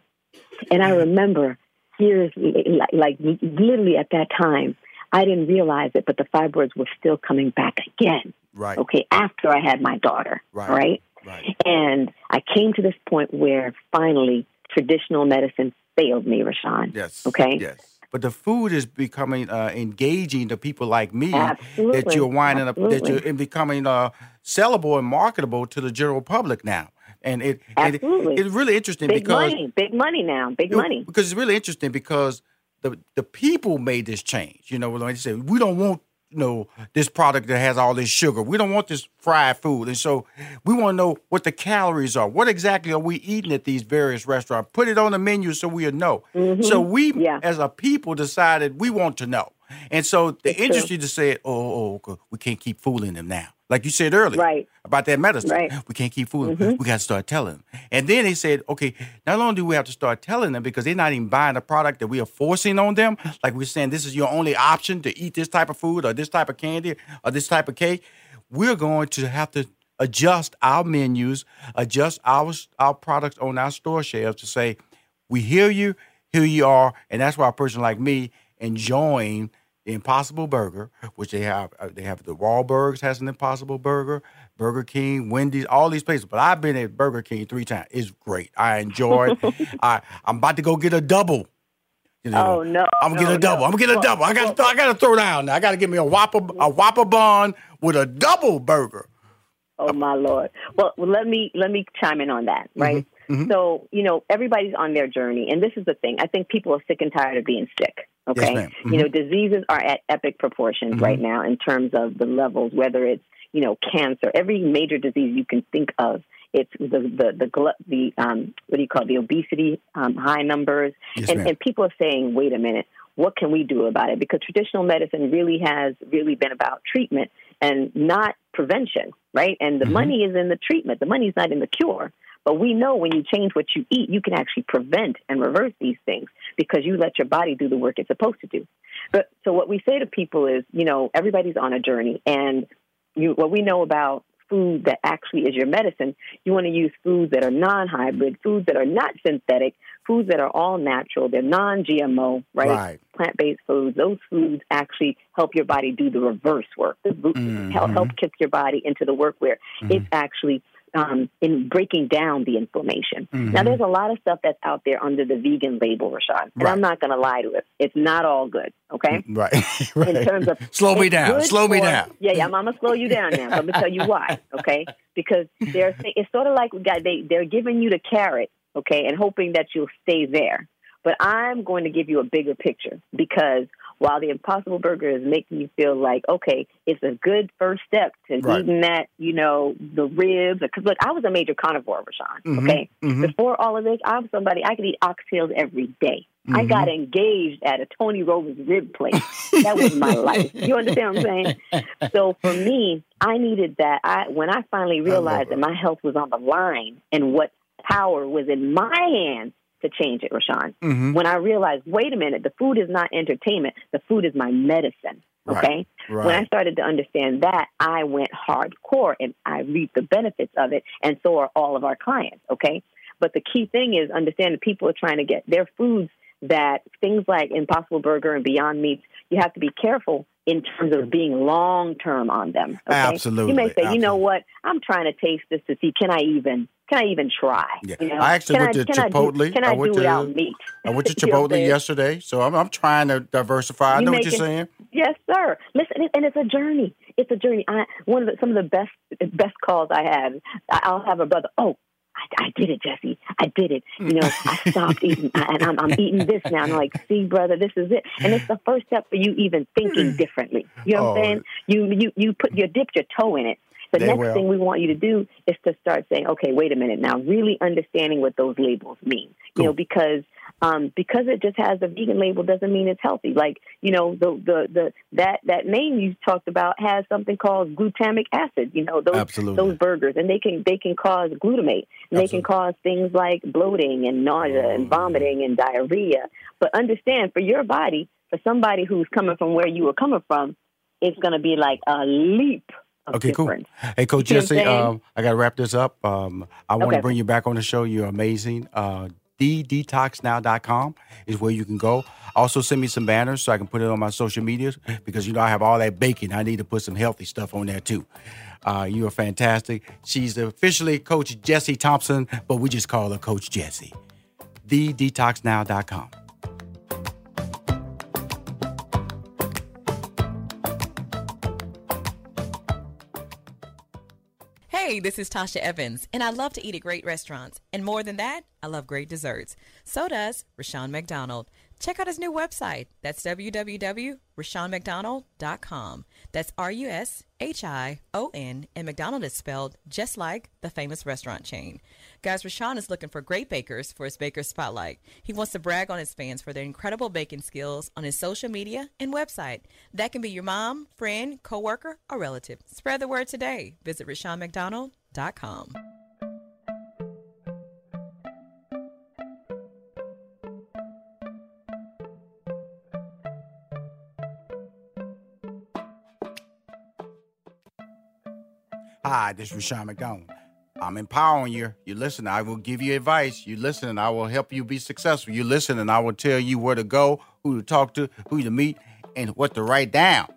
And I mm-hmm. remember years, like, like literally at that time, I didn't realize it, but the fibroids were still coming back again. Right. Okay, after I had my daughter. Right. Right. Right. And I came to this point where finally traditional medicine failed me, Rushion. Yes. Okay. Yes. But the food is becoming uh, engaging to people like me Absolutely. that you're winding up that you're becoming uh, sellable and marketable to the general public now. And it, it Absolutely. it's really interesting because Big because money, big money now, big money. Because it's really interesting because the the people made this change. You know, when they said we don't want you know this product that has all this sugar. We don't want this fried food, and so we want to know what the calories are. What exactly are we eating at these various restaurants? Put it on the menu so we know. Mm-hmm. So we, as a people, decided we want to know. And so the It's true. industry just said, "Oh, oh, okay, we can't keep fooling them now." Like you said earlier, Right. about that medicine. Right. Mm-hmm. We can't keep fooling them. We got to start telling them. And then they said, okay, not only do we have to start telling them because they're not even buying the product that we are forcing on them, like we're saying this is your only option to eat this type of food or this type of candy or this type of cake, we're going to have to adjust our menus, adjust our our products on our store shelves to say, we hear you, here you are, and that's why a person like me enjoying the Impossible Burger, which they have, uh, they have the Wahlburgers has an Impossible Burger, Burger King, Wendy's, all these places. But I've been at Burger King three times. It's great. I enjoy it. I I'm about to go get a double. You know, Oh no! I'm gonna no, get a double. no. I'm gonna get a double. I got to I got to throw down. now. I got to give me a Whopper a Whopper bun with a double burger. Oh my lord! Well, well, let me let me chime in on that, right? Mhm. So you know, everybody's on their journey, and this is the thing. I think people are sick and tired of being sick. Okay, ma'am. you know, diseases are at epic proportions right now in terms of the levels. Whether it's you know cancer, every major disease you can think of. It's the the the, the um, what do you call it? the obesity um, high numbers, Yes, and, and people are saying, wait a minute, what can we do about it? Because traditional medicine really has really been about treatment and not prevention, right? And the Mhm. money is in the treatment. The money is not in the cure. But we know when you change what you eat, you can actually prevent and reverse these things because you let your body do the work it's supposed to do. But so what we say to people is, you know, everybody's on a journey, and you what we know about food that actually is your medicine, you want to use foods that are non-hybrid, foods that are not synthetic, foods that are all natural, they're non-GMO, right? Right. Plant-based foods. Those foods actually help your body do the reverse work. The root mm-hmm. help help kick your body into the work where it's mm-hmm. actually um, in breaking down the inflammation. Now, Mhm. there's a lot of stuff that's out there under the vegan label, Rashad, and Right. I'm not going to lie to it. It's not all good, okay? Right. right. In terms of slow me down. Slow me for- down. Yeah, yeah, I'm, I'm gonna slow you down now. Let me tell you why, okay? Because they're it's sort of like they they're giving you the carrot, okay, and hoping that you'll stay there. But I'm going to give you a bigger picture because while the Impossible Burger is making you feel like okay, it's a good first step to Right. eating that, you know, the ribs. Because look, I was a major carnivore, Rushion. Mhm, Okay, mhm. before all of this, I'm somebody I could eat oxtails every day. I Mhm. got engaged at a Tony Roma's rib place. That was my life. You understand what I'm saying? So for me, I needed that. I when I finally realized that my health was on the line and what power was in my hands to change it, Rushion. Mhm. When I realized, wait a minute, the food is not entertainment. The food is my medicine. Okay. Right. When I started to understand that, I went hardcore and I reaped the benefits of it, and so are all of our clients. Okay. But the key thing is understand that people are trying to get their foods that things like Impossible Burger and Beyond Meats, you have to be careful in terms of being long term on them. Okay? Absolutely, You may say, you know what, I'm trying to taste this to see can I even can I even try? Yeah. You know? I actually can went to can I do- Chipotle. can I, went do to without meat? I went to You know what I'm Chipotle yesterday, so I'm, I'm trying to diversify. I You know what you're saying. Yes, sir. Listen, and it's a journey. It's a journey. I one of the, some of the best best calls I have. I'll have a brother. Oh, I, I did it, Jesse. I did it. You know, I stopped eating, and I'm, I'm eating this now. And I'm like, see, brother, this is it. And it's the first step for you even thinking mm. differently. You know what Oh. I'm saying? You you you put you dipped your toe in it. The They next will. thing we want you to do is to start saying, okay, wait a minute now, really understanding what those labels mean. You know, because um, because it just has a vegan label doesn't mean it's healthy. Like you know, the the the that that name you talked about has something called glutamic acid. You know, those Absolutely. those burgers, and they can they can cause glutamate, and they can cause things like bloating and nausea and vomiting and diarrhea. But understand, for your body, for somebody who's coming from where you were coming from, it's going to be like a leap Okay, cool. Hey, Coach You see what I'm Jesse, um, I got to wrap this up. Um, I want to Okay. bring you back on the show. You're amazing. Uh, TheDetoxNow.com is where you can go. Also, send me some banners so I can put it on my social medias because you know I have all that baking. I need to put some healthy stuff on there too. Uh, you are fantastic. She's officially Coach Jesse Thompson, but we just call her Coach Jesse. TheDetoxNow.com. Hey, this is Tasha Evans, and I love to eat at great restaurants. And more than that, I love great desserts. So does Rushion McDonald. Check out his new website. That's www.rushionmcdonald.com. That's R U S H I O N, and McDonald is spelled just like the famous restaurant chain. Guys, Rushion is looking for great bakers for his Baker Spotlight. He wants to brag on his fans for their incredible baking skills on his social media and website. That can be your mom, friend, coworker, or relative. Spread the word today. Visit RushionMcDonald.com. Hi, this is Rushion McDonald. I'm empowering you. You listen, I will give you advice. You listen, and I will help you be successful. You listen, and I will tell you where to go, who to talk to, who to meet, and what to write down.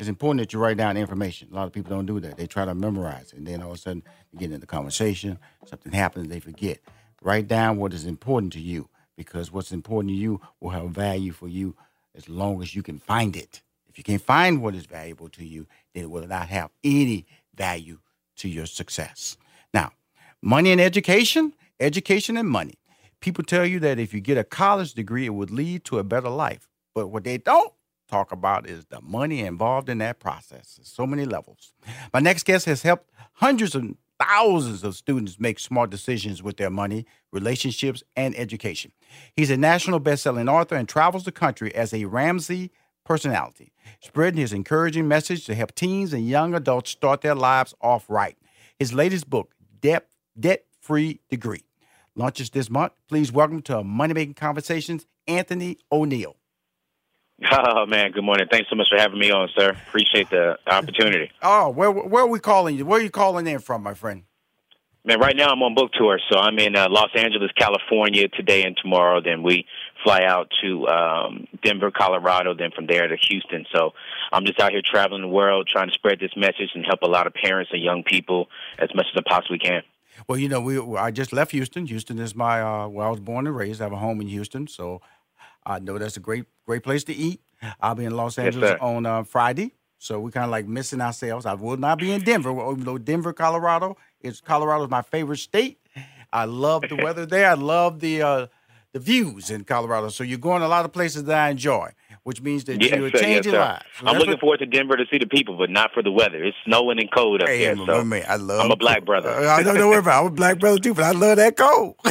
It's important that you write down information. A lot of people don't do that. They try to memorize and then all of a sudden, you get into the conversation, something happens, they forget. Write down what is important to you because what's important to you will have value for you as long as you can find it. If you can't find what is valuable to you, then it will not have any value to your success. Now, money and education, education and money. People tell you that if you get a college degree, it would lead to a better life. But what they don't talk about is the money involved in that process. There's so many levels. My next guest has helped hundreds of thousands of students make smart decisions with their money, relationships, and education. He's a national best-selling author and travels the country as a Ramsey personality, spreading his encouraging message to help teens and young adults start their lives off right. His latest book, Debt Debt Free Degree, launches this month. Please welcome to Money Making Conversations, Anthony O'Neill. Oh man, good morning. Thanks so much for having me on, sir. Appreciate the opportunity. Oh, where where are we calling you? Where are you calling in from, my friend? Man, right now I'm on book tour, so I'm in uh, Los Angeles, California today and tomorrow. Then we fly out to um, Denver, Colorado. Then from there to Houston. So I'm just out here traveling the world, trying to spread this message and help a lot of parents and young people as much as I possibly can. Well, you know, we I just left Houston. Houston is my uh, where I was born and raised. I have a home in Houston, so I know that's a great great place to eat. I'll be in Los Angeles sir. on uh, Friday, so we're kind of like missing ourselves. I will not be in Denver, even though Denver, Colorado, is Colorado is my favorite state. I love the weather there. I love the uh, the views in Colorado. So you're going a lot of places that I enjoy, which means that Yes, you're sir, changing sir. lives. So I'm looking what- forward to Denver to see the people, but not for the weather. It's snowing and cold up Hey, here. So man, I love. I'm a black brother. Uh, I don't know where I'm a black brother too, but I love that cold.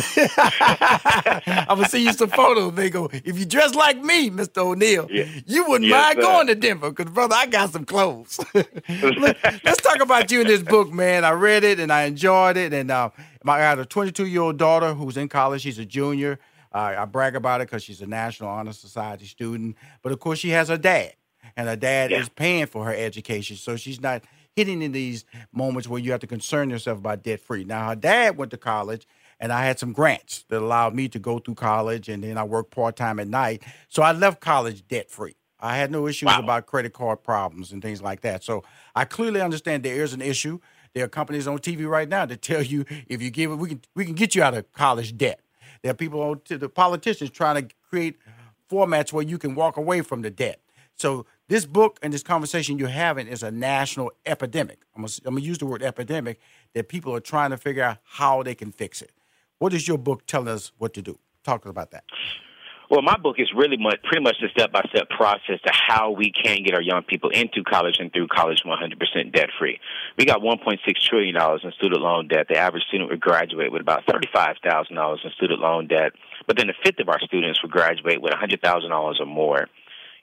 I'm gonna see you some photos. They go, if you dress like me, Mr. O'Neill, you wouldn't Yes, mind sir. going to Denver, because brother, I got some clothes. Let, us talk about you in this book, man. I read it and I enjoyed it, and uh, my, I got a 22 year old daughter who's in college. She's a junior. Uh, I brag about it because she's a National Honor Society student, but of course she has her dad, and her dad is paying for her education, so she's not hitting in these moments where you have to concern yourself about debt free. Now her dad went to college, and I had some grants that allowed me to go through college, and then I worked part time at night, so I left college debt free. I had no issues about credit card problems and things like that. So I clearly understand there is an issue. There are companies on TV right now that tell you if you give it, we can we can get you out of college debt. There are people to the politicians trying to create formats where you can walk away from the debt. So this book and this conversation you're having is a national epidemic. I'm gonna, I'm gonna use the word epidemic that people are trying to figure out how they can fix it. What is your book telling us what to do? Talk about that. Well, my book is really much, pretty much the step by step process to how we can get our young people into college and through college 100% debt free. We got $1.6 trillion in student loan debt. The average student would graduate with about $35,000 in student loan debt, but then a fifth of our students would graduate with $100,000 or more.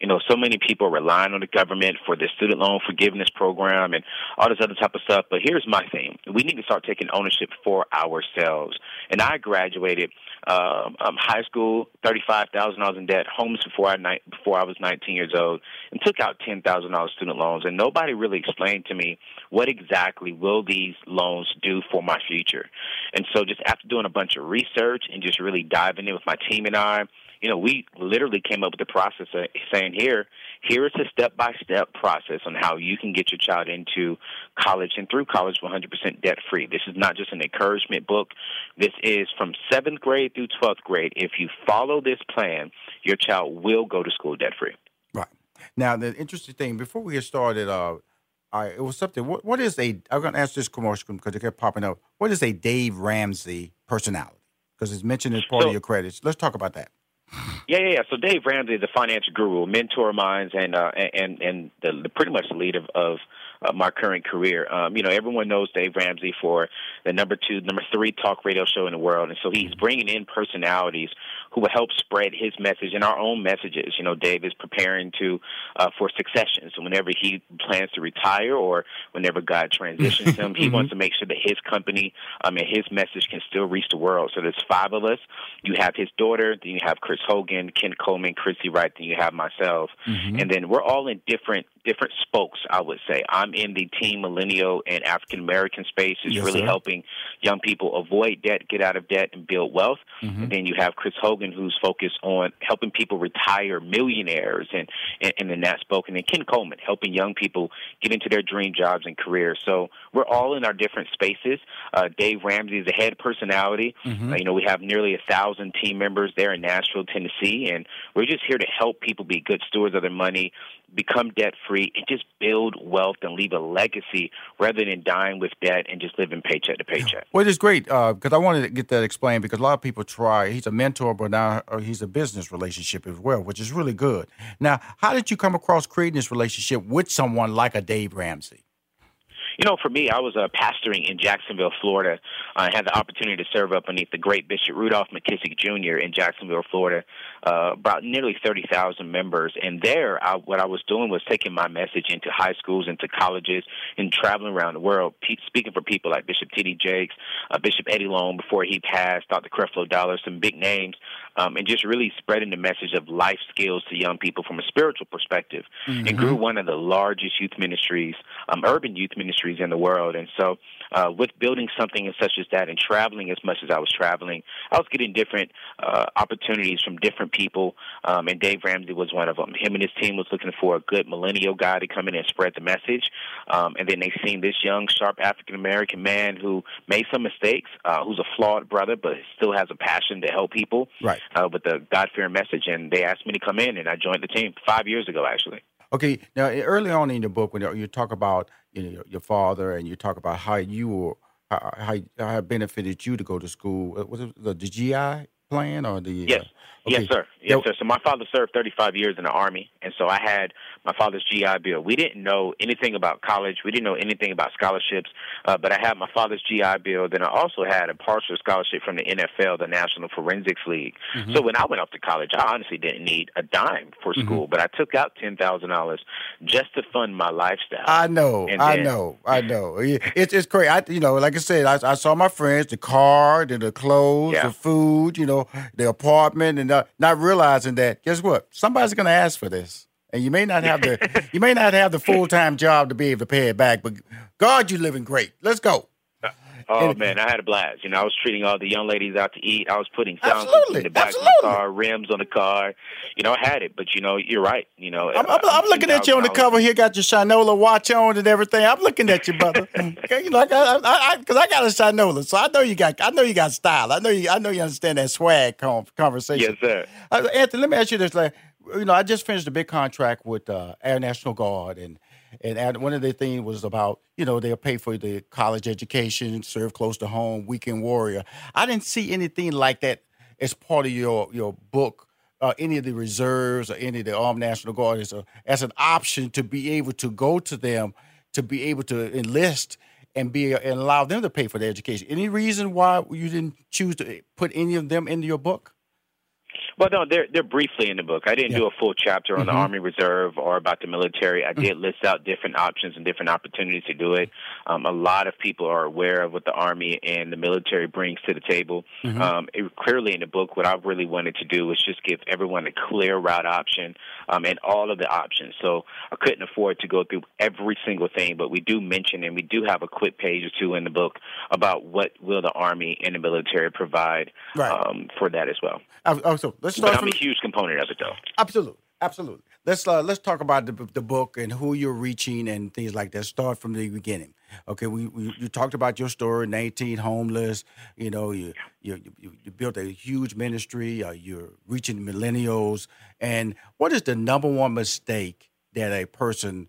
You know, so many people are relying on the government for the student loan forgiveness program and all this other type of stuff. But here's my thing: we need to start taking ownership for ourselves. And I graduated um, um, high school, thirty-five thousand dollars in debt, homeless before I ni- before I was nineteen years old, and took out ten thousand dollars student loans. And nobody really explained to me what exactly will these loans do for my future. And so, just after doing a bunch of research and just really diving in with my team and I you know, we literally came up with the process of saying here, here is a step by step process on how you can get your child into college and through college 100% debt free. This is not just an encouragement book. This is from seventh grade through 12th grade. If you follow this plan, your child will go to school debt free. Right. Now, the interesting thing, before we get started, uh, I, it was something. What, what is a? I'm going to ask this commercial because it kept popping up. What is a Dave Ramsey personality? Because it's mentioned as part So- of your credits. Let's talk about that. Yeah, yeah, yeah. So Dave Ramsey the financial guru, mentor of mine, and uh, and and the, the pretty much the lead of, of uh, my current career. Um, you know, everyone knows Dave Ramsey for the number two, number three talk radio show in the world, and so he's bringing in personalities who will help spread his message and our own messages. You know, Dave is preparing to uh, for succession. So whenever he plans to retire or whenever God transitions him, he wants to make sure that his company um, and his message can still reach the world. So there's five of us. You have his daughter, then you have Chris Hogan, Ken Coleman, Christy Wright, then you have myself, and then we're all in different different spokes. I would say I'm in the teen millennial and African American space, is Yes, really sir. helping young people avoid debt, get out of debt, and build wealth. Mhm. And then you have Chris Hogan, who's focused on helping people retire millionaires, and and, and in that spoken, and Ken Coleman helping young people get into their dream jobs and careers. So we're all in our different spaces. Uh, Dave Ramsey is the head personality. Mhm. Uh, you know, we have nearly a thousand team members there in Nashville, Tennessee, and we're just here to help people be good stewards of their money, become debt free, and just build wealth and leave a legacy rather than dying with debt and just living paycheck to paycheck. Well, it's great because I wanted to get that explained because a lot of people try. He's a mentor, but now uh, he's a business relationship as well, which is really good. Now, how did you come across creating this relationship with someone like a Dave Ramsey? You know, for me, I was uh, pastoring in Jacksonville, Florida. I had the opportunity to serve up beneath the great Bishop Rudolph McKissick Jr. in Jacksonville, Florida, uh, about nearly 30,000 members. And there, I, what I was doing was taking my message into high schools, into colleges, and traveling around the world, pe- speaking for people like Bishop T.D. Jakes, uh, Bishop Eddie Long before he passed, Dr. Creflo Dollar, some big names, um, and just really spreading the message of life skills to young people from a spiritual perspective. Mhm. And grew one of the largest youth ministries, um, urban youth ministries in the world. And so, uh, with building something such as that and traveling as much as I was traveling, I was getting different uh, opportunities from different people. Um, and Dave Ramsey was one of them. Him and his team was looking for a good millennial guy to come in and spread the message. Um, and then they seen this young, sharp African American man who made some mistakes, uh, who's a flawed brother, but still has a passion to help people Right. uh, with the God fearing message. And they asked me to come in, and I joined the team five years ago, actually. Okay, now early on in the book, when you talk about you know your, father and you talk about how you were how, how how benefited you to go to school, uh, was it the GI plan or the Yes. uh, Yes, sir. Yes, sir. So my father served 35 years in the Army, and so I had my father's GI Bill. We didn't know anything about college. We didn't know anything about scholarships, uh, but I had my father's GI Bill. Then I also had a partial scholarship from the NFL, the National Forensics League. Mm-hmm. So when I went off to college, I honestly didn't need a dime for Mhm. school, but I took out $10,000 just to fund my lifestyle. I know, I know, I know. It's it's crazy. I, you know, like I said, I, I saw my friends, the car, the, the clothes, Yeah. the food, you know, the apartment, and uh, not realizing that guess what? Somebody's going to ask for this, and you may not have the you may not have the full time job to be able to pay it back. But God, you're living great. Let's go. Oh And- man, I had a blast. You know, I was treating all the young ladies out to eat. I was putting sound in the back absolutely. of my car, rims on the car. You know, I had it. But you know, you're right. You know, I'm, I'm, I'm looking at you on the cover here. Got your Shinola watch on and everything. I'm looking at you, brother. Okay, you know, I got, I, I, cause I got a Shinola, so I know you got, I know you got style. I know you, I know you understand that swag con- conversation. Yes, sir. Uh, Anthony, let me ask you this: like, you know, I just finished a big contract with uh, Air National Guard, and and one of the things was about, you know, they'll pay for the college education, serve close to home, weekend warrior. I didn't see anything like that as part of your your book. Uh, any of the reserves or any of the armed national guard as, a, as an option to be able to go to them to be able to enlist and be and allow them to pay for their education. Any reason why you didn't choose to put any of them into your book? Well, no, they're they're briefly in the book. I didn't do a full chapter on the Mhm. Army Reserve or about the military. I did list out different options and different opportunities to do it. Um, a lot of people are aware of what the Army and the military brings to the table. Mhm. Um, it, clearly, in the book, what I really wanted to do was just give everyone a clear route option um, and all of the options. So I couldn't afford to go through every single thing, but we do mention and we do have a quick page or two in the book about what will the Army and the military provide Right. um, for that as well. Uh, oh, let's But I'm from a huge component of it, though. absolutely, absolutely. Let's uh, let's talk about the, the book and who you're reaching and things like that. Start from the beginning. Okay, we, we you talked about your story, 19 homeless. You know, you you you, you built a huge ministry. Uh, you're reaching millennials. And what is the number one mistake that a person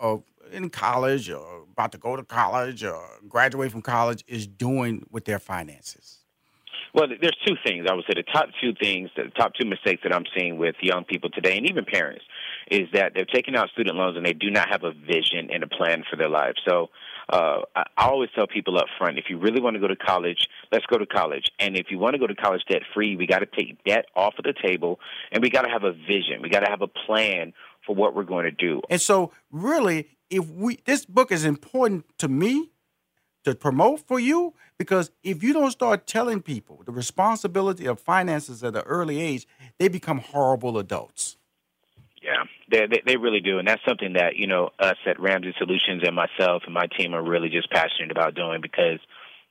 uh, in college or about to go to college or graduate from college is doing with their finances? Well, there's two things I would say. The top two things, the top two mistakes that I'm seeing with young people today, and even parents, is that they're taking out student loans and they do not have a vision and a plan for their life. So uh, I always tell people up front, if you really want to go to college, let's go to college. And if you want to go to college debt free, we got to take debt off of the table, and we got to have a vision. We got to have a plan for what we're going to do. And so, really, if we this book is important to me to promote for you because if you don't start telling people the responsibility of finances at an early age, they become horrible adults. Yeah, they, they they really do, and that's something that you know us at Ramsey Solutions and myself and my team are really just passionate about doing because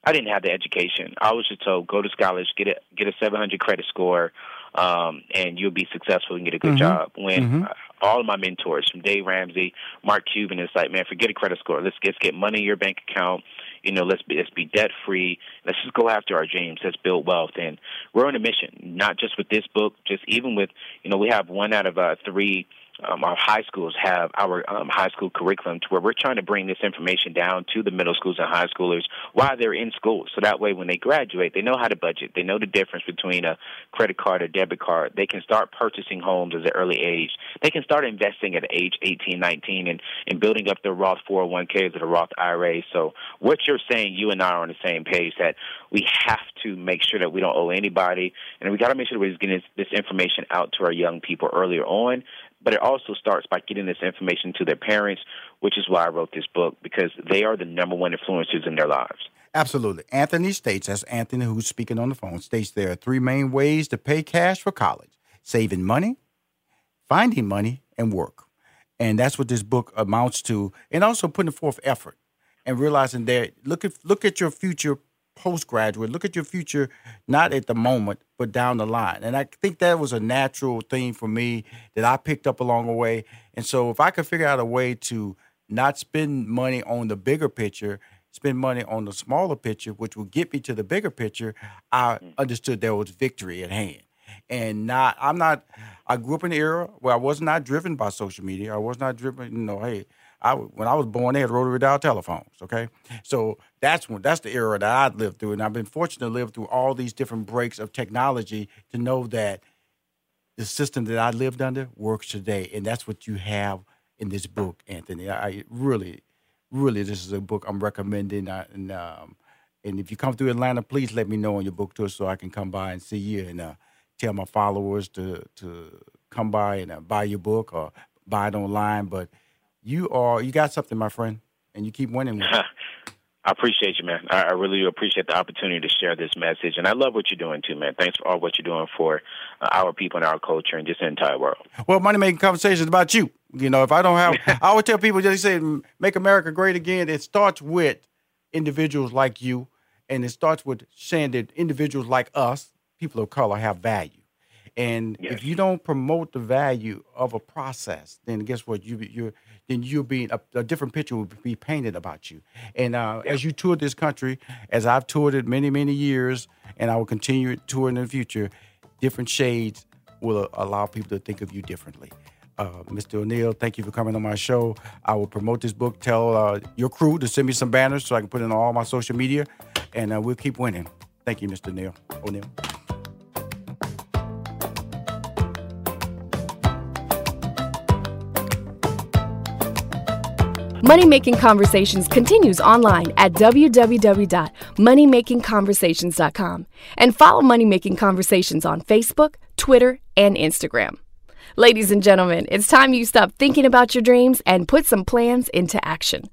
I didn't have the education. I was just told go to college, get a get a 700 credit score, um, and you'll be successful and get a good Mhm. job. When Mhm. uh, all of my mentors, from Dave Ramsey, Mark Cuban, it's like, man, forget a credit score. Let's let's get money in your bank account. You know, let's be let's be debt free. Let's just go after our dreams. Let's build wealth, and we're on a mission. Not just with this book, just even with you know, we have one out of uh, three um, our high schools have our um, high school curriculum to where we're trying to bring this information down to the middle schools and high schoolers while they're in school. So that way, when they graduate, they know how to budget. They know the difference between a credit card or debit card. They can start purchasing homes at an early age. They can start investing at age 18, 19, and, and building up their Roth 401ks or the Roth IRA. So what you're saying, you and I are on the same page that we have to make sure that we don't owe anybody, and we got to make sure that we're getting this, this information out to our young people earlier on but it also starts by getting this information to their parents, which is why I wrote this book because they are the number one influencers in their lives. Absolutely. Anthony states, that's Anthony who's speaking on the phone, states there are three main ways to pay cash for college saving money, finding money, and work. And that's what this book amounts to. And also putting forth effort and realizing that look at look at your future postgraduate, look at your future not at the moment, but down the line. And I think that was a natural thing for me that I picked up along the way. And so if I could figure out a way to not spend money on the bigger picture, spend money on the smaller picture, which will get me to the bigger picture, I mm. understood there was victory at hand. And not, I'm not, I grew up in an era where I was not driven by social media. I was not driven, you know, hey, I when I was born, they had rotary dial telephones. Okay, so that's when that's the era that I lived through, and I've been fortunate to live through all these different breaks of technology to know that the system that I lived under works today, and that's what you have in this book, Anthony. I really, really, this is a book I'm recommending, uh, and um, and if you come through Atlanta, please let me know on your book tour so I can come by and see you and uh, tell my followers to to come by and uh, buy your book or buy it online, but you are you got something, my friend, and you keep winning. I appreciate you, man. I, I really do appreciate the opportunity to share this message, and I love what you're doing too, man. Thanks for all what you're doing for uh, our people and our culture and just the entire world. Well, money making conversations about you. You know, if I don't have, I always tell people just say, "Make America Great Again." It starts with individuals like you, and it starts with saying that individuals like us, people of color, have value. And yes. if you don't promote the value of a process, then guess what? You you're then you'll be a, a different picture will be painted about you. And uh, yeah. as you tour this country, as I've toured it many many years, and I will continue to tour in the future, different shades will allow people to think of you differently. Uh, Mr. O'Neill, thank you for coming on my show. I will promote this book. Tell uh, your crew to send me some banners so I can put it on all my social media, and uh, we'll keep winning. Thank you, Mr. O'Neill. O'Neal. Money Making Conversations continues online at www.moneymakingconversations.com and follow Money Making Conversations on Facebook, Twitter, and Instagram. Ladies and gentlemen, it's time you stop thinking about your dreams and put some plans into action.